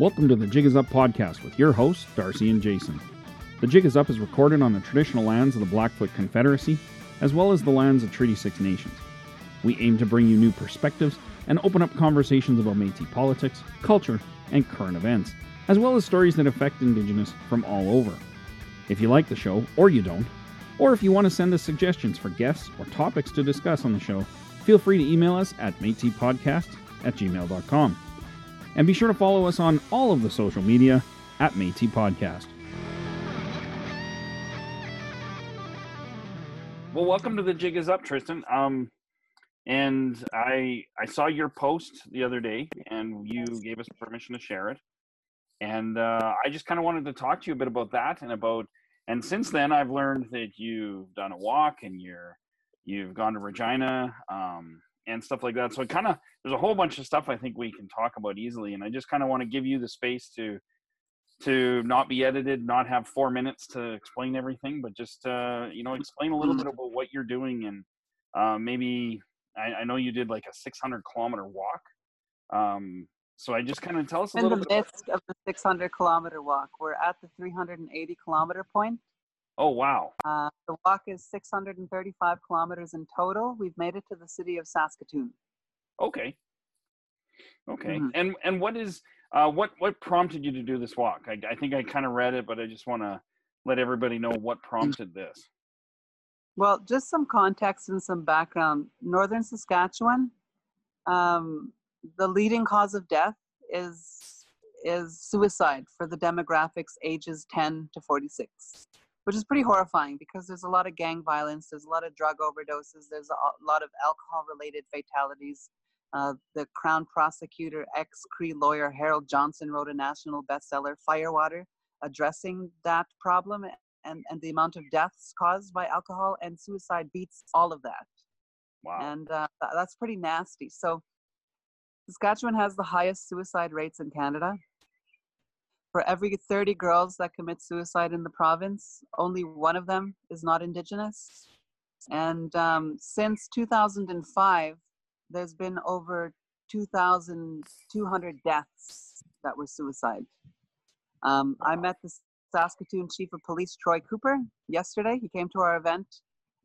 Welcome to the Jig is Up podcast with your hosts, Darcy and Jason. The Jig is Up is recorded on the traditional lands of the Blackfoot Confederacy, as well as the lands of Treaty 6 nations. We aim to bring you new perspectives and open up conversations about Métis politics, culture, and current events, as well as stories that affect Indigenous from all over. If you like the show, or you don't, or if you want to send us suggestions for guests or topics to discuss on the show, feel free to email us at matepodcast at gmail.com. And be sure to follow us on all of the social media at Métis Podcast. Well, welcome to the Jig is Up, Tristen. Um, and I I saw your post the other day, and you gave us permission to share it. And uh, I just kind of wanted to talk to you a bit about that and about. And since then, I've learned that you've done a walk and you're you've gone to Regina um, and stuff like that. So it kind of there's a whole bunch of stuff I think we can talk about easily. And I just kind of want to give you the space to to not be edited, not have four minutes to explain everything, but just uh, you know explain a little bit about what you're doing and uh, maybe I, I, know you did like a 600 kilometer walk. Um, so I just kind of tell us a in little the midst of the 600 kilometer walk. We're at the 380 kilometer point. Oh wow! Uh, the walk is 635 kilometers in total. We've made it to the city of Saskatoon. Okay. Okay. Mm-hmm. And and what is uh, what what prompted you to do this walk? I, I think I kind of read it, but I just want to let everybody know what prompted this. Well, just some context and some background. Northern Saskatchewan, um, the leading cause of death is is suicide for the demographics ages 10 to 46 which is pretty horrifying because there's a lot of gang violence there's a lot of drug overdoses there's a lot of alcohol related fatalities uh, the crown prosecutor ex cree lawyer harold johnson wrote a national bestseller firewater addressing that problem and, and the amount of deaths caused by alcohol and suicide beats all of that. Wow. And uh, that's pretty nasty. So, Saskatchewan has the highest suicide rates in Canada. For every 30 girls that commit suicide in the province, only one of them is not Indigenous. And um, since 2005, there's been over 2,200 deaths that were suicide. Um. I met the Saskatoon Chief of Police Troy Cooper yesterday. He came to our event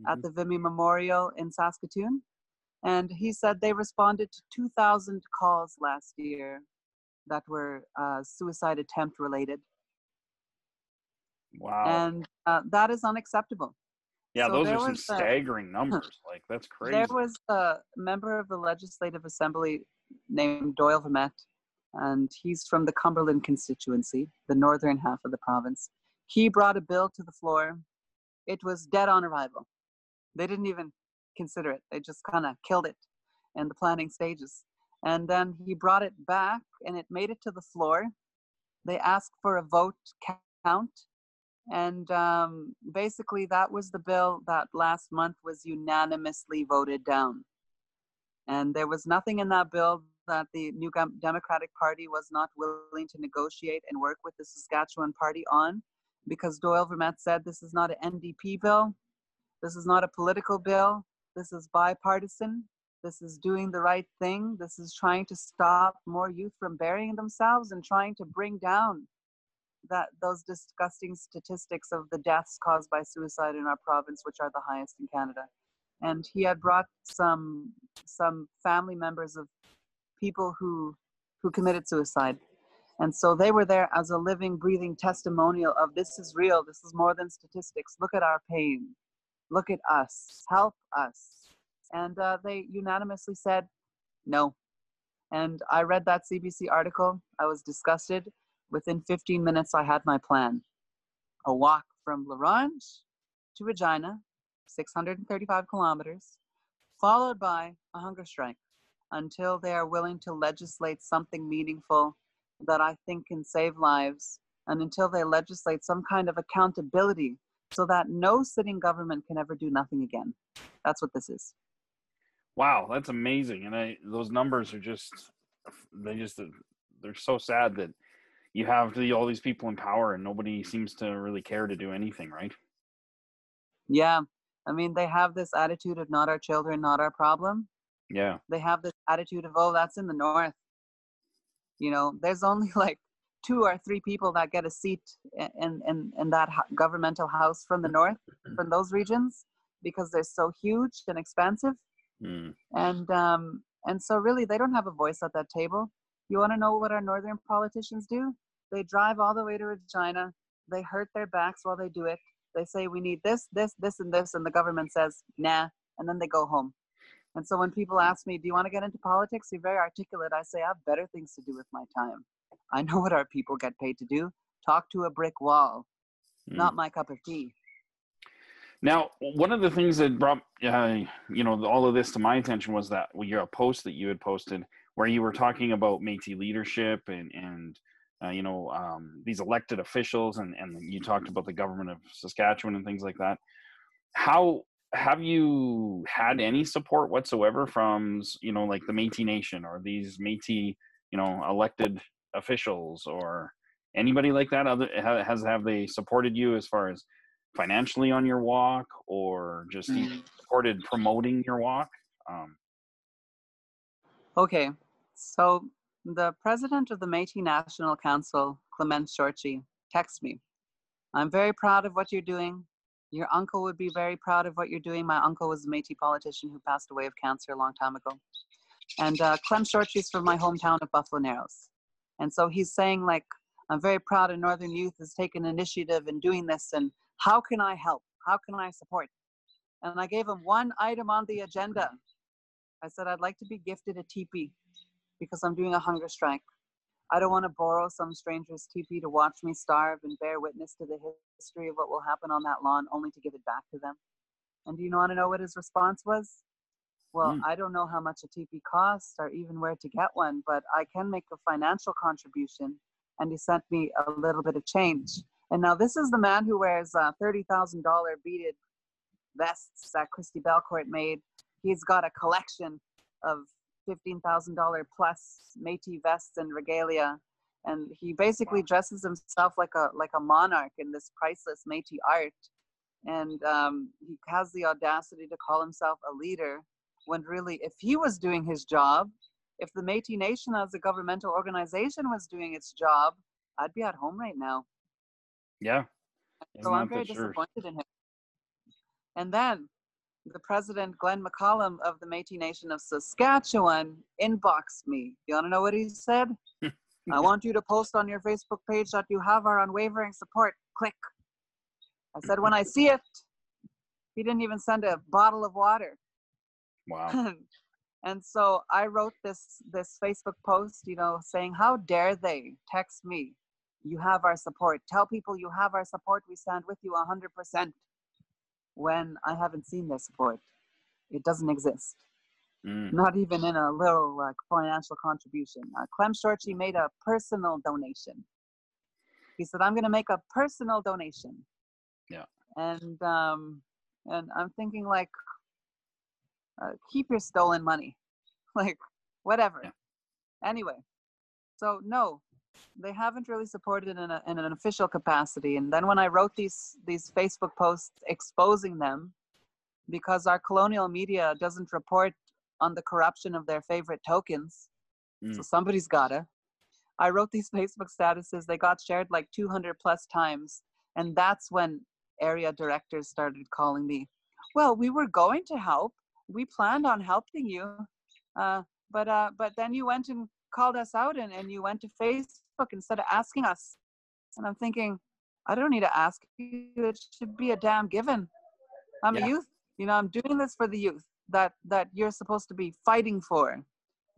mm-hmm. at the Vimy Memorial in Saskatoon. And he said they responded to 2,000 calls last year that were uh, suicide attempt related. Wow. And uh, that is unacceptable. Yeah, so those are some staggering a, numbers. like, that's crazy. There was a member of the Legislative Assembly named Doyle Vermette and he's from the Cumberland constituency, the northern half of the province. He brought a bill to the floor. It was dead on arrival. They didn't even consider it, they just kind of killed it in the planning stages. And then he brought it back and it made it to the floor. They asked for a vote count. And um, basically, that was the bill that last month was unanimously voted down. And there was nothing in that bill that the New Democratic Party was not willing to negotiate and work with the Saskatchewan Party on because Doyle Vermette said this is not an NDP bill, this is not a political bill, this is bipartisan, this is doing the right thing, this is trying to stop more youth from burying themselves and trying to bring down that those disgusting statistics of the deaths caused by suicide in our province, which are the highest in Canada. And he had brought some some family members of people who who committed suicide. And so they were there as a living breathing testimonial of this is real this is more than statistics. Look at our pain. Look at us. Help us and uh, they unanimously said no. And i read that cbc article. I was disgusted. Within 15 minutes i had my plan. A walk from la ronge to regina 635 kilometers followed by a hunger strike until they are willing to legislate something meaningful that I think can save lives, and until they legislate some kind of accountability so that no sitting government can ever do nothing again. That's what this is. Wow, that's amazing. And I, those numbers are just, they just, they're so sad that you have the, all these people in power and nobody seems to really care to do anything, right? Yeah. I mean, they have this attitude of not our children, not our problem. Yeah. They have this attitude of, oh, that's in the north. You know, there's only like two or three people that get a seat in in, in that governmental house from the north, from those regions, because they're so huge and expansive. Mm. And um, and so really they don't have a voice at that table. You want to know what our northern politicians do? They drive all the way to Regina. They hurt their backs while they do it. They say we need this, this, this, and this, and the government says nah, and then they go home. And so when people ask me, "Do you want to get into politics?" You're very articulate. I say I have better things to do with my time. I know what our people get paid to do. Talk to a brick wall. Mm. Not my cup of tea. Now, one of the things that brought uh, you know all of this to my attention was that well, your post that you had posted where you were talking about Métis leadership and and uh, you know um, these elected officials and and you talked about the government of Saskatchewan and things like that. How have you had any support whatsoever from you know like the Métis Nation or these Métis you know elected officials or anybody like that? Other has have they supported you as far as financially on your walk or just mm. supported promoting your walk? Um, okay, so the president of the Métis National Council, Clement Chartier, texts me. I'm very proud of what you're doing. Your uncle would be very proud of what you're doing. My uncle was a Métis politician who passed away of cancer a long time ago. And uh, Clem Chartier's from my hometown of Buffalo Narrows. And so he's saying, like, I'm very proud of Northern Youth has taken initiative in doing this. And how can I help? How can I support? And I gave him one item on the agenda. I said, I'd like to be gifted a teepee because I'm doing a hunger strike. I don't want to borrow some stranger's teepee to watch me starve and bear witness to the history of what will happen on that lawn only to give it back to them. And do you want to know what his response was? Well, mm. I don't know how much a teepee costs or even where to get one, but I can make a financial contribution. And he sent me a little bit of change. And now this is the man who wears uh, $30,000 beaded vests that Christi Belcourt made. He's got a collection of $15,000 plus Métis vests and regalia. And he basically dresses himself like a, like a monarch in this priceless Métis art. And um, he has the audacity to call himself a leader when really, if he was doing his job, if the Métis Nation as a governmental organization was doing its job, I'd be at home right now. Yeah. so I'm very disappointed sure. in him. And then the president, Glen McCallum of the Métis Nation of Saskatchewan, inboxed me. You want to know what he said? I want you to post on your Facebook page that you have our unwavering support. Click. I said, when I see it, he didn't even send a bottle of water. Wow. and so I wrote this this Facebook post, you know, saying, "How dare they text me? You have our support. Tell people you have our support. We stand with you 100%." when I haven't seen their support. It doesn't exist. Mm. Not even in a little like financial contribution. Uh, Clem Chartier made a personal donation. He said, "I'm going to make a personal donation." Yeah. And um, and I'm thinking like, uh, keep your stolen money, like whatever. Yeah. Anyway, so no, they haven't really supported in, a, in an official capacity. And then when I wrote these these Facebook posts exposing them, because our colonial media doesn't report on the corruption of their favorite tokens, mm. so somebody's gotta. I wrote these Facebook statuses. They got shared like 200 plus times, and that's when area directors started calling me. Well, we were going to help. We planned on helping you, uh, but uh, but then you went and called us out and, and you went to Facebook instead of asking us. And I'm thinking, I don't need to ask you. It should be a damn given. I'm yeah. a youth. You know, I'm doing this for the youth that that you're supposed to be fighting for.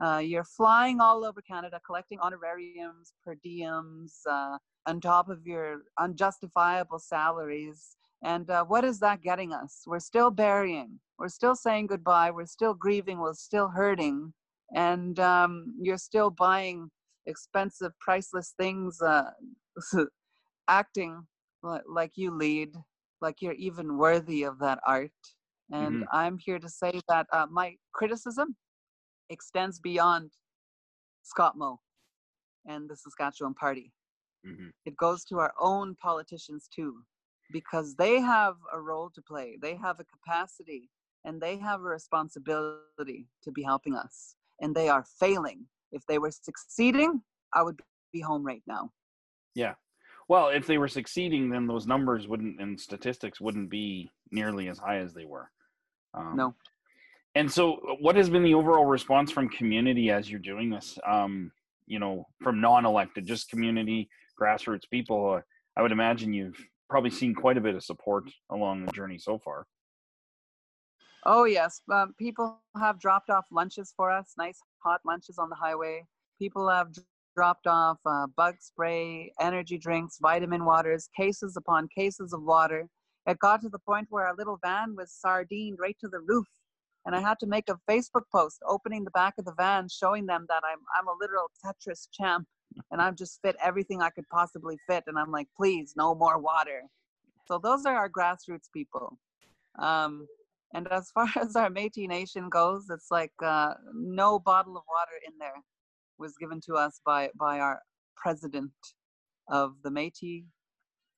Uh, you're flying all over Canada, collecting honorariums, per diems, uh, on top of your unjustifiable salaries. And uh, what is that getting us? We're still burying. We're still saying goodbye. We're still grieving. We're still hurting and um, you're still buying expensive, priceless things, uh, acting like you lead, like you're even worthy of that art. And mm-hmm. I'm here to say that uh, my criticism extends beyond Scott Moe and the Saskatchewan Party. Mm-hmm. It goes to our own politicians too, because they have a role to play. They have a capacity and they have a responsibility to be helping us and they are failing. If they were succeeding, I would be home right now. Yeah. Well, if they were succeeding, then those numbers wouldn't and statistics wouldn't be nearly as high as they were. Um, No. And so, what has been the overall response from community as you're doing this? Um, you know, from non-elected, just community, grassroots people. Uh, I would imagine you've probably seen quite a bit of support along the journey so far. Oh yes, um, people have dropped off lunches for us, nice hot lunches on the highway. People have dropped off uh, bug spray, energy drinks, vitamin waters, cases upon cases of water. It got to the point where our little van was sardined right to the roof, and I had to make a Facebook post opening the back of the van, showing them that I'm I'm a literal Tetris champ, and I've just fit everything I could possibly fit. And I'm like, please, no more water. So those are our grassroots people. Um, and as far as our Métis Nation goes, it's like uh, no bottle of water in there was given to us by by our president of the Métis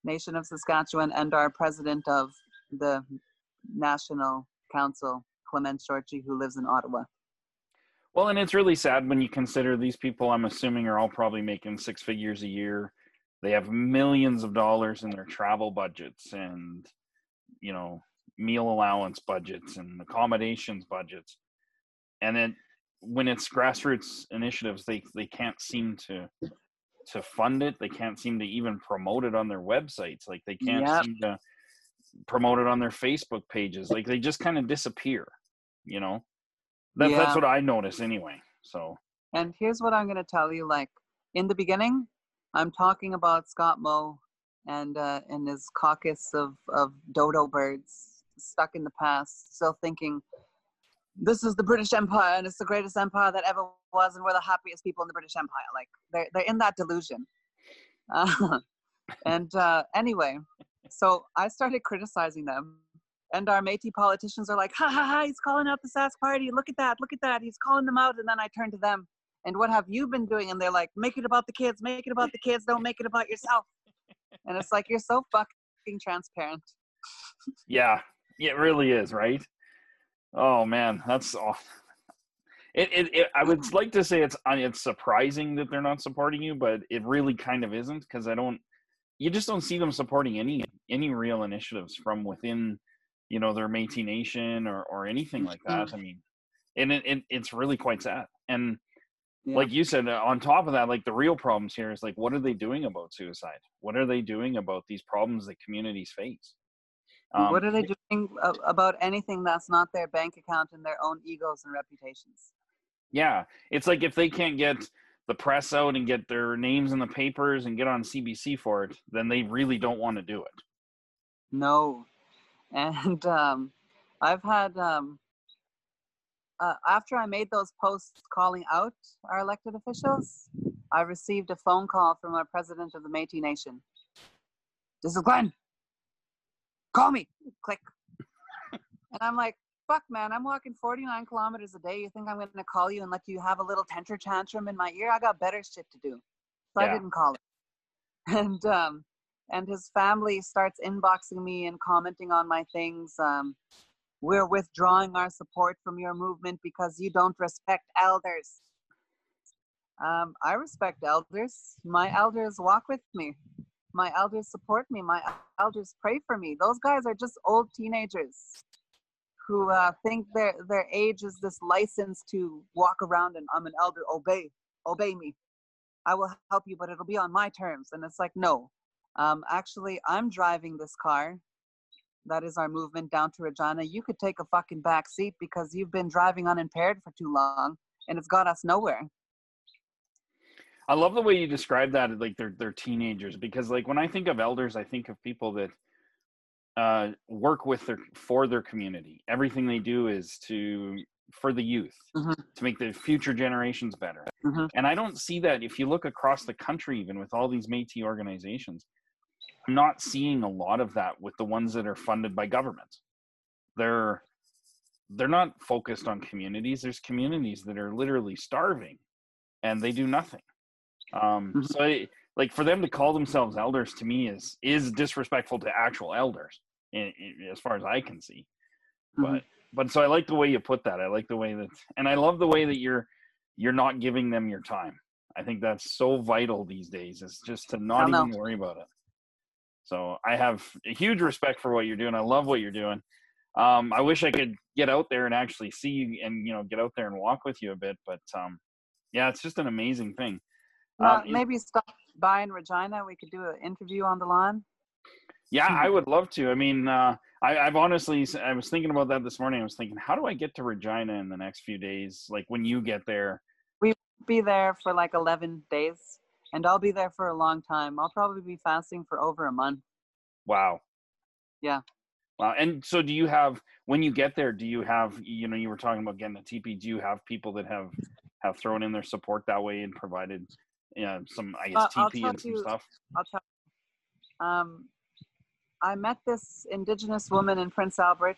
Nation of Saskatchewan and our president of the National Council, Clement Chartier, who lives in Ottawa. Well, and it's really sad when you consider these people. I'm assuming are all probably making six figures a year. They have millions of dollars in their travel budgets, and you know meal allowance budgets and accommodations budgets. And then when it's grassroots initiatives they they can't seem to to fund it. They can't seem to even promote it on their websites. Like they can't Yep. seem to promote it on their facebook pages. Like they just kind of disappear you know? That, Yeah. that's what i notice anyway so. And here's what I'm going to tell you like, in the beginning, I'm talking about Scott Moe and, uh, and his caucus of, of dodo birds stuck in the past, still thinking, this is the British Empire and it's the greatest empire that ever was, and we're the happiest people in the British Empire. Like, they're, they're in that delusion. Uh, and uh, anyway, so I started criticizing them. And our Métis politicians are like, ha ha ha, he's calling out the Sask party. Look at that, look at that. He's calling them out. And then I turn to them and what have you been doing? And they're like, make it about the kids, make it about the kids, don't make it about yourself. And it's like, you're so fucking transparent. Yeah, it really is, right? Oh man, that's aw- it. It, it I would like to say it's it's surprising that they're not supporting you, but it really kind of isn't because I don't. You just don't see them supporting any any real initiatives from within, you know, their Métis Nation or or anything like that. I mean, and it, it it's really quite sad. And Yeah. like you said, uh, on top of that, like the real problems here is like, what are they doing about suicide? What are they doing about these problems that communities face? Um, what are they doing about anything that's not their bank account and their own egos and reputations? Yeah, it's like if they can't get the press out and get their names in the papers and get on CBC for it, then they really don't want to do it. No. And um, I've had, um, uh, after I made those posts calling out our elected officials, I received a phone call from our president of the Métis Nation. This is Glen. Call me. Click. and I'm like, fuck, man, I'm walking 49 kilometers a day. You think I'm going to call you and let you have a little temper tantrum in my ear? I got better shit to do. So Yeah. I didn't call him. And um, and his family starts inboxing me and commenting on my things. Um, we're withdrawing our support from your movement because you don't respect elders. Um, I respect elders. My elders walk with me. My elders support me. My elders pray for me. Those guys are just old teenagers who uh, think their their age is this license to walk around and I'm an elder. Obey, obey me. I will help you, but it'll be on my terms. And it's like, no, um, actually, I'm driving this car. That is our movement down to Regina. You could take a fucking back seat because you've been driving unimpaired for too long and it's got us nowhere. I love the way you describe that, like they're they're teenagers, because like when I think of elders, I think of people that uh, work with their for their community. Everything they do is to for the youth Mhm. to make the future generations better. Mhm. And I don't see that if you look across the country, even with all these Métis organizations. I'm not seeing a lot of that with the ones that are funded by government. They're they're not focused on communities. There's communities that are literally starving, and they do nothing. Um, Mhm. So, I, like for them to call themselves elders to me is is disrespectful to actual elders, in, in, as far as I can see. Mhm. But but so I like the way you put that. I like the way that, and I love the way that you're you're not giving them your time. I think that's so vital these days. Is just to not even worry about it. So I have a huge respect for what you're doing. I love what you're doing. Um, I wish I could get out there and actually see you and you know get out there and walk with you a bit, but um, yeah, it's just an amazing thing. Well, um, maybe stop by in Regina. We could do an interview on the line. Yeah, I would love to. I mean, uh, I, have honestly, I was thinking about that this morning. I was thinking, how do I get to Regina in the next few days? Like when you get there, we will be there for like 11 days and I'll be there for a long time. I'll probably be fasting for over a month. Wow. Yeah. Wow. And so do you have, when you get there, do you have, you know, you were talking about getting the teepee. Do you have people that have, have thrown in their support that way and provided yeah, some, I guess, uh, teepee and some you, stuff? I'll tell you. Um, I met this indigenous woman in Prince Albert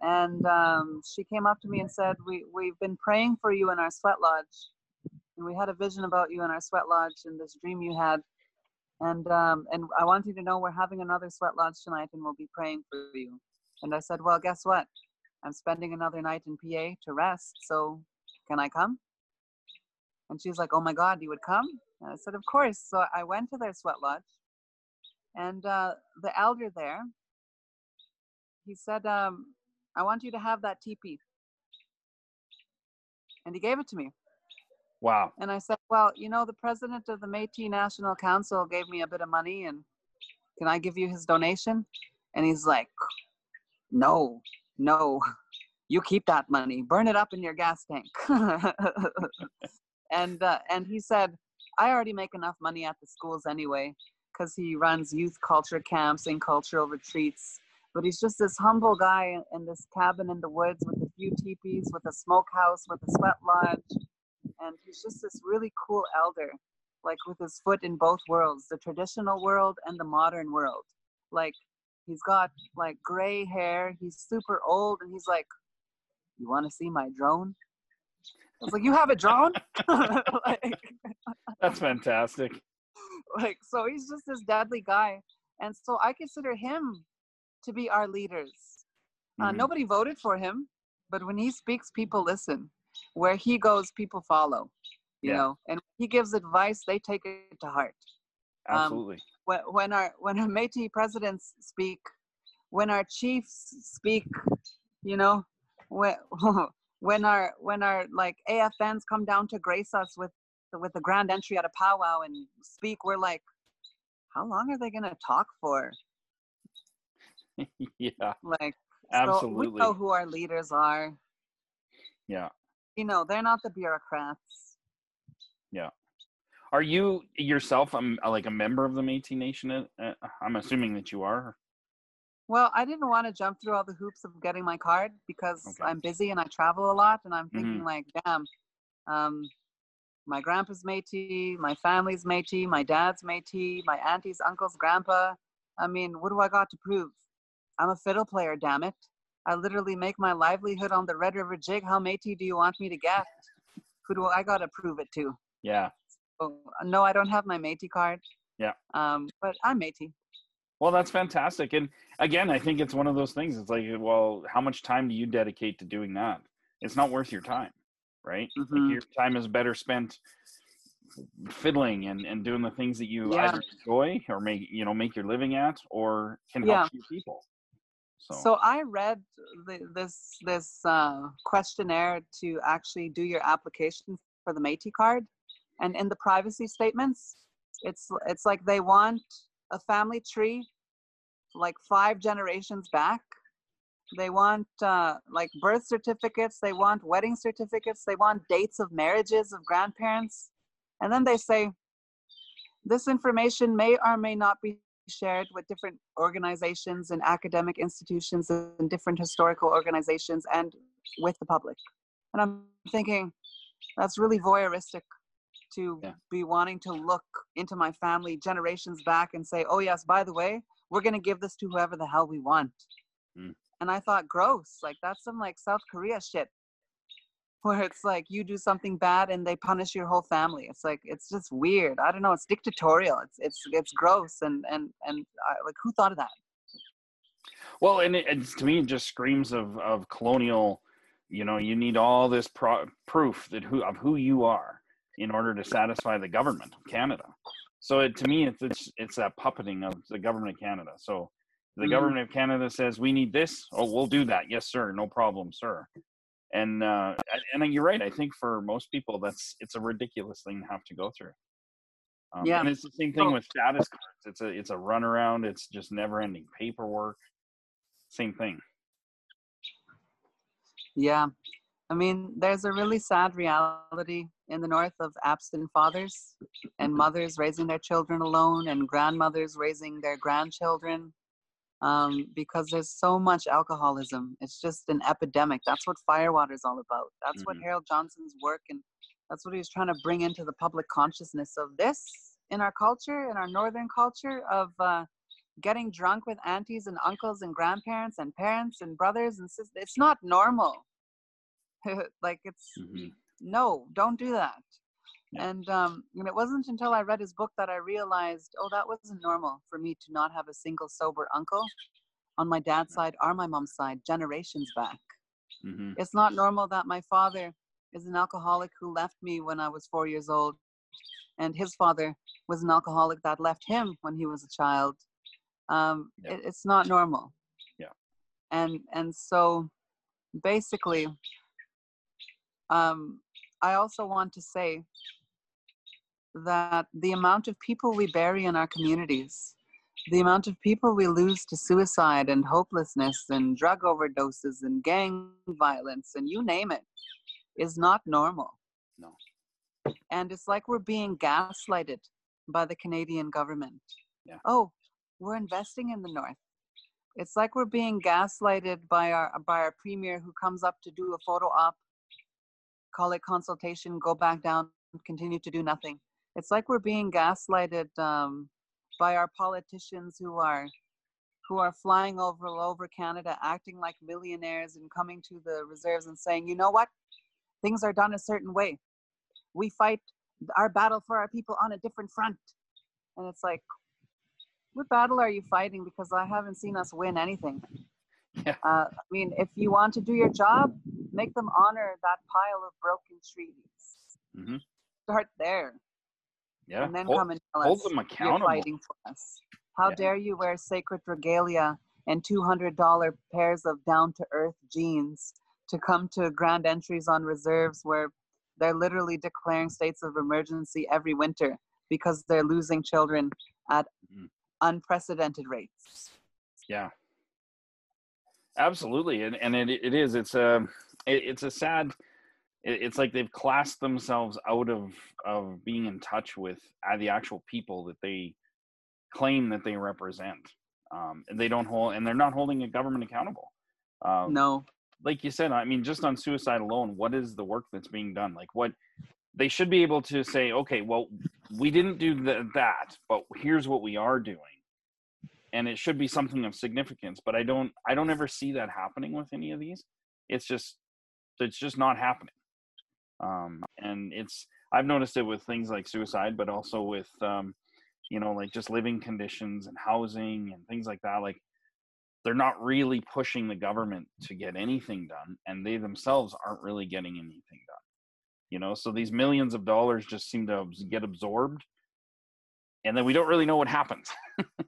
and um, she came up to me and said, we, we've been praying for you in our sweat lodge and we had a vision about you in our sweat lodge and this dream you had and um, and i want you to know we're having another sweat lodge tonight and we'll be praying for you and i said well guess what i'm spending another night in pa to rest so can i come and she's like oh my god you would come and i said of course so i went to their sweat lodge and uh, the elder there he said um, i want you to have that teepee and he gave it to me Wow. And I said, well, you know, the president of the Métis National Council gave me a bit of money and can I give you his donation? And he's like, no, no, you keep that money, burn it up in your gas tank. and, uh, and he said, I already make enough money at the schools anyway, because he runs youth culture camps and cultural retreats. But he's just this humble guy in this cabin in the woods with a few teepees, with a smokehouse, with a sweat lodge, and he's just this really cool elder like with his foot in both worlds the traditional world and the modern world. Like he's got like gray hair he's super old and he's like you want to see my drone was like, you have a drone? like, That's fantastic. Like, so he's just this deadly guy. And so I consider him to be our leaders. Uh, mm-hmm. nobody voted for him, but when he speaks, people listen where he goes, people follow. You yeah. know, and he gives advice, they take it to heart. Um, Absolutely. Um, when, when our when our Métis presidents speak, when our chiefs speak, you know, when when our when our like AFNs come down to grace us with with the grand entry at a powwow and speak, we're like, how long are they gonna talk for? yeah. Like absolutely. So we know who our leaders are. Yeah you know they're not the bureaucrats yeah are you yourself um, like a member of the métis nation uh, i'm assuming that you are well i didn't want to jump through all the hoops of getting my card because okay. i'm busy and i travel a lot and i'm thinking mm-hmm. like damn um, my grandpa's métis my family's métis my dad's métis my auntie's uncle's grandpa i mean what do i got to prove i'm a fiddle player damn it I literally make my livelihood on the Red River Jig. How Métis do you want me to get? Who do I got to prove it to? Yeah. So, no, I don't have my Métis card. Yeah. Um, but I'm Métis. Well, that's fantastic. And again, I think it's one of those things. It's like, well, how much time do you dedicate to doing that? It's not worth your time, right? Mm-hmm. Like your time is better spent fiddling and, and doing the things that you yeah. either enjoy or make you know make your living at or can help yeah. people. So, so I read the, this this uh, questionnaire to actually do your application for the Métis card, and in the privacy statements, it's it's like they want a family tree, like five generations back. They want uh, like birth certificates. They want wedding certificates. They want dates of marriages of grandparents, and then they say this information may or may not be shared with different organizations and academic institutions and different historical organizations and with the public. And I'm thinking that's really voyeuristic to yeah. be wanting to look into my family generations back and say, oh, yes, by the way, we're going to give this to whoever the hell we want. Mm. And I thought, gross. Like, that's some like South Korea shit where it's like you do something bad and they punish your whole family. It's like it's just weird. I don't know. It's dictatorial. It's it's it's gross and and and I, like who thought of that? Well, and it, to me, it just screams of of colonial. You know, you need all this pro- proof that who of who you are. In order to satisfy the government of Canada. So it, to me, it's, it's it's that puppeting of the government of Canada. So the Mhm. government of Canada says we need this. Oh, we'll do that. Yes, sir. No problem, sir. And uh, and and you're right. I think for most people, that's it's a ridiculous thing to have to go through. Um, Yeah. and it's the same thing with status cards. It's a it's a runaround. It's just never ending paperwork. Same thing. Yeah. I mean, there's a really sad reality in the north of absent fathers and mothers raising their children alone and grandmothers raising their grandchildren um, because there's so much alcoholism. It's just an epidemic. That's what Firewater is all about. That's what Mhm. Harold Johnson's work and that's what he was trying to bring into the public consciousness of this in our culture, in our northern culture of uh, getting drunk with aunties and uncles and grandparents and parents and brothers and sisters. It's not normal. like it's Mhm. no, don't do that. Yeah. And um, and it wasn't until I read his book that I realized, oh, that wasn't normal for me to not have a single sober uncle on my dad's side or my mom's side, generations back. Mhm. It's not normal that my father is an alcoholic who left me when I was four years old, and his father was an alcoholic that left him when he was a child. Um, Yeah. it, it's not normal. Yeah. And and so, basically, um, I also want to say that the amount of people we bury in our communities, the amount of people we lose to suicide and hopelessness and drug overdoses and gang violence and you name it, is not normal. No. And it's like we're being gaslighted by the Canadian government. Yeah. Oh, we're investing in the North. It's like we're being gaslighted by our by our premier who comes up to do a photo op, call it consultation, go back down, continue to do nothing. It's like we're being gaslighted um, by our politicians who are who are flying over over Canada, acting like millionaires and coming to the reserves and saying, you know what, things are done a certain way. We fight our battle for our people on a different front, and it's like, what battle are you fighting? Because I haven't seen us win anything. Yeah. Uh, I mean, if you want to do your job, make them honor that pile of broken treaties. Mhm. Start there Yeah. and then hold, come and tell hold us them you're fighting for us. How Yeah. dare you wear sacred regalia and $200 pairs of down to earth jeans to come to grand entries on reserves where they're literally declaring states of emergency every winter because they're losing children at Mhm. unprecedented rates. Yeah. Absolutely, and and it it is it's a it, it's a sad. It, it's like they've classed themselves out of of being in touch with uh, the actual people that they claim that they represent, um, and they don't hold and they're not holding a government accountable. Um, No. like you said, I mean, just on suicide alone, what is the work that's being done? Like, what they should be able to say, okay, well, we didn't do the, that, but here's what we are doing, and it should be something of significance. But I don't, I don't ever see that happening with any of these. It's just, it's just not happening. Um, and it's, I've noticed it with things like suicide, but also with, um, you know, like just living conditions and housing and things like that. Like they're not really pushing the government to get anything done and they themselves aren't really getting anything done you know so these millions of dollars just seem to get absorbed and then we don't really know what happens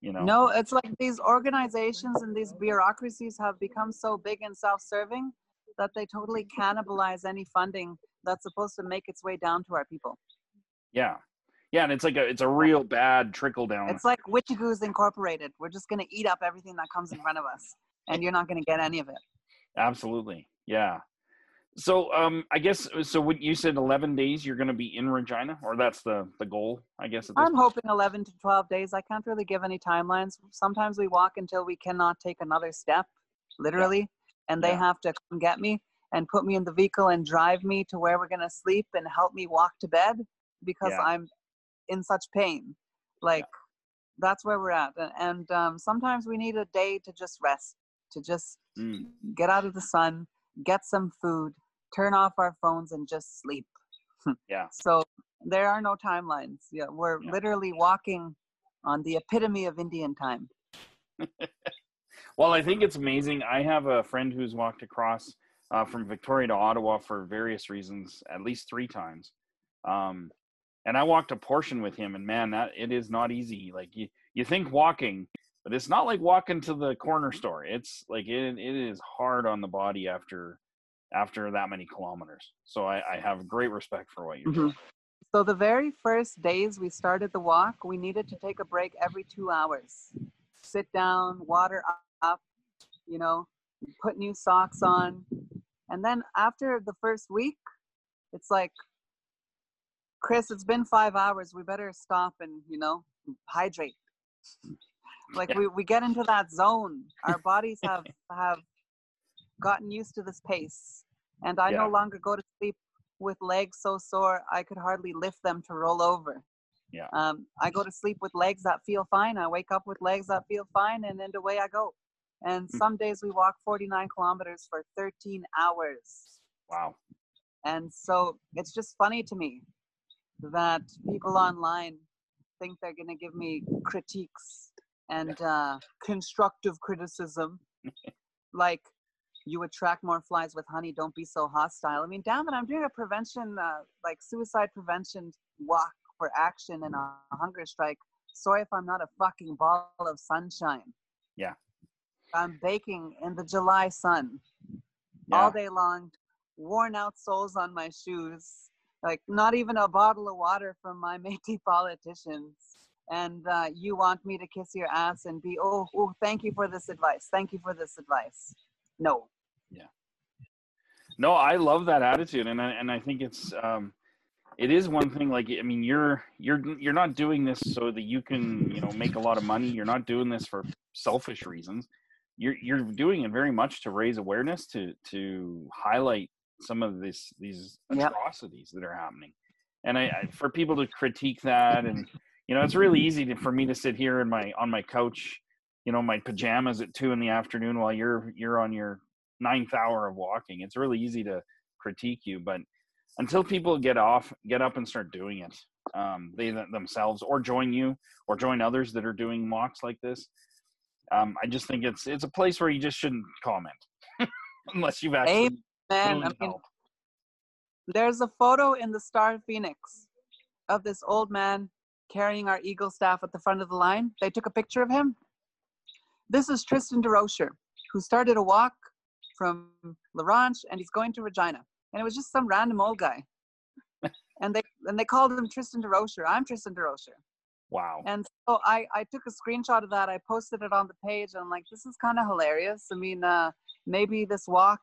you know No, it's like these organizations and these bureaucracies have become so big and self serving that they totally cannibalize any funding that's supposed to make its way down to our people. yeah yeah and it's like a it's a real bad trickle down It's like Witchy Goose Incorporated. We're just going to eat up everything that comes in front of us, and you're not going to get any of it. absolutely yeah so um i guess so what you said 11 days you're going to be in regina or that's the the goal i guess I'm hoping 11 to 12 days. I can't really give any timelines. Sometimes we walk until we cannot take another step, literally, and they Yeah. have to come get me and put me in the vehicle and drive me to where we're going to sleep and help me walk to bed because Yeah. I'm in such pain. Like, that's where we're at. A- And um, sometimes we need a day to just rest, to just Mm, get out of the sun, get some food, turn off our phones, and just sleep. yeah So there are no timelines. Yeah, we're Yeah. literally walking on the epitome of Indian time. Well, I think it's amazing. I have a friend who's walked across uh, from Victoria to Ottawa for various reasons, at least three times. Um, and I walked a portion with him, and man, that it is not easy. Like you, you think walking, but it's not like walking to the corner store. It's like it, it is hard on the body after after that many kilometers. So I, I have great respect for what you're mm-hmm. doing. So the very first days we started the walk, we needed to take a break every two hours. Sit down, water up, you know, put new socks on. And then after the first week, it's like, Chris, it's been five hours. We better stop and, you know, hydrate. Like yeah. we, we get into that zone. Our bodies have have gotten used to this pace. And I yeah. no longer go to sleep with legs so sore I could hardly lift them to roll over. Yeah. Um, I go to sleep with legs that feel fine. I wake up with legs that feel fine, and then away I go. And mm. some days we walk 49 kilometers for 13 hours. Wow. And so it's just funny to me that people online think they're going to give me critiques and uh, constructive criticism. like, you attract more flies with honey. Don't be so hostile. I mean, damn it, I'm doing a prevention, uh, like suicide prevention walk for action and a hunger strike. Sorry if I'm not a fucking ball of sunshine. Yeah. I'm baking in the July sun yeah. all day long, worn out soles on my shoes, like not even a bottle of water from my Métis politicians. And uh, you want me to kiss your ass and be, oh, oh, thank you for this advice. Thank you for this advice. No. Yeah. No, I love that attitude, and I, and I think it's um, it is one thing. Like I mean, you're you're you're not doing this so that you can you know make a lot of money. You're not doing this for selfish reasons. You're you're doing it very much to raise awareness to to highlight some of this these atrocities yep. that are happening, and I, I for people to critique that and you know it's really easy to, for me to sit here in my on my couch you know my pajamas at two in the afternoon while you're you're on your ninth hour of walking it's really easy to critique you but until people get off get up and start doing it um, they themselves or join you or join others that are doing walks like this um, i just think it's it's a place where you just shouldn't comment unless you've actually Amen. I mean, there's a photo in the star phoenix of this old man carrying our eagle staff at the front of the line they took a picture of him this is Tristen Durocher, who started a walk from La Ronge and he's going to Regina. And it was just some random old guy. and they and they called him Tristen Durocher. I'm Tristen Durocher. Wow. And so I, I took a screenshot of that. I posted it on the page. And I'm like, this is kind of hilarious. I mean, uh, maybe this walk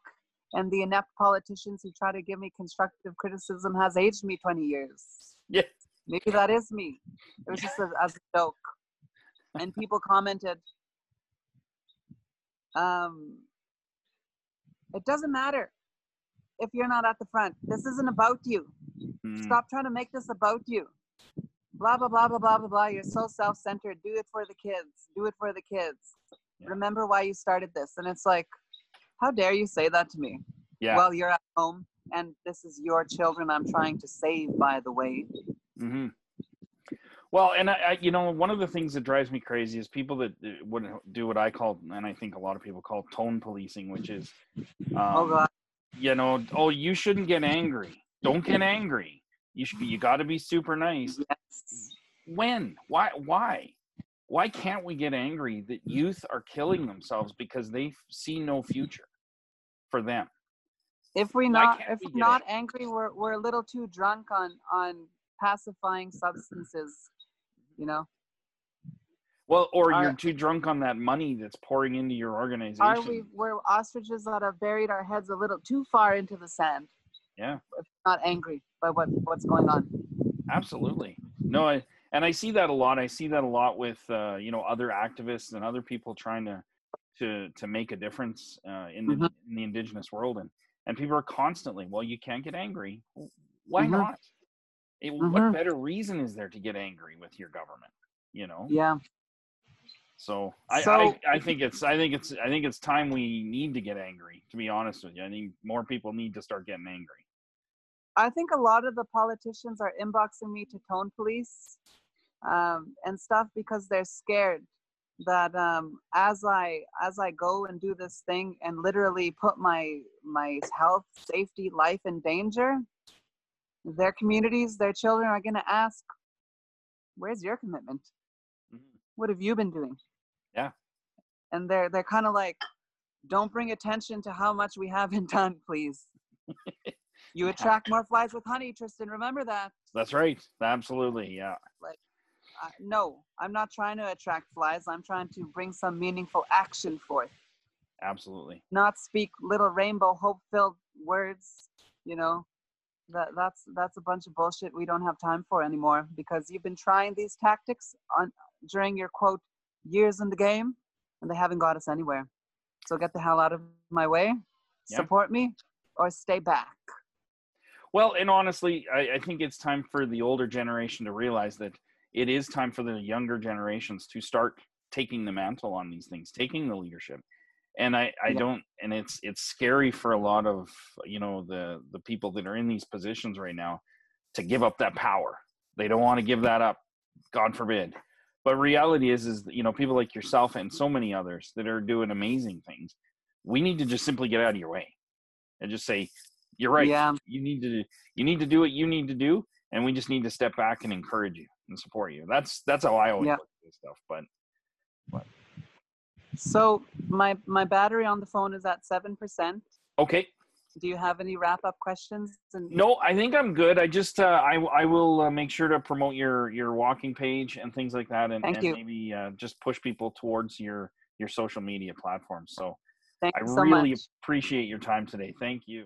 and the inept politicians who try to give me constructive criticism has aged me 20 years. Yeah. Maybe that is me. It was just a, as a joke. And people commented, um, it doesn't matter if you're not at the front. This isn't about you. Mm. Stop trying to make this about you. Blah, blah, blah, blah, blah, blah, blah. You're so self centered. Do it for the kids. Do it for the kids. Yeah. Remember why you started this. And it's like, how dare you say that to me? Yeah. Well, you're at home and this is your children I'm trying to save, by the way. Mm-hmm. Well, and I, I, you know, one of the things that drives me crazy is people that wouldn't do what I call, and I think a lot of people call tone policing, which is, oh, um, oh God, you know, oh, you shouldn't get angry. Don't get angry. You should. Be, You got to be super nice. Yes. When? Why? Why? Why can't we get angry that youth are killing themselves because they see no future for them? If we not, if we not angry, angry, we're we're a little too drunk on on pacifying substances you know? Well or are, you're too drunk on that money that's pouring into your organization. are we we're ostriches that have buried our heads a little too far into the sand. Yeah. Not angry by what what's going on. Absolutely. No i and i see that a lot. I see that a lot with uh, you know other activists and other people trying to to to make a difference uh, in the mm-hmm. in the indigenous world. And and people are constantly well you can't get angry. Why mm-hmm. not it, mm-hmm. What better reason is there to get angry with your government? You know. Yeah. So, I, so I, I think it's I think it's I think it's time we need to get angry. To be honest with you, I think more people need to start getting angry. I think a lot of the politicians are inboxing me to tone police um, and stuff because they're scared that um, as I as I go and do this thing and literally put my my health, safety, life in danger, their communities, their children are going to ask, "Where's your commitment? Mhm. What have you been doing?" Yeah. And they're they're kind of like, "Don't bring attention to how much we haven't done, please." you attract more flies with honey, Tristen. Remember that. That's right. Absolutely. Yeah. uh, no, I'm not trying to attract flies. I'm trying to bring some meaningful action forth, Absolutely. not speak little rainbow hope-filled words. You know, that that's that's a bunch of bullshit we don't have time for anymore because you've been trying these tactics on during your quote years in the game, and they haven't got us anywhere. So get the hell out of my way, Yeah. support me, or stay back. Well, and honestly, I, I think it's time for the older generation to realize that it is time for the younger generations to start taking the mantle on these things, taking the leadership. And I, I Yeah. don't, and it's it's scary for a lot of you know the the people that are in these positions right now to give up that power. They don't want to give that up, God forbid. But reality is, is you know people like yourself and so many others that are doing amazing things. We need to just simply get out of your way and just say, "You're right Yeah. you need to you need to do what you need to do and we just need to step back and encourage you and support you that's that's how i always Yeah. look at this stuff but So my my battery on the phone is at seven percent. okay Do you have any wrap up questions? And no i think i'm good i just uh, i i will uh, make sure to promote your your walking page and things like that and, Thank and you. maybe uh, just push people towards your your social media platforms so thank i so really appreciate your time today thank you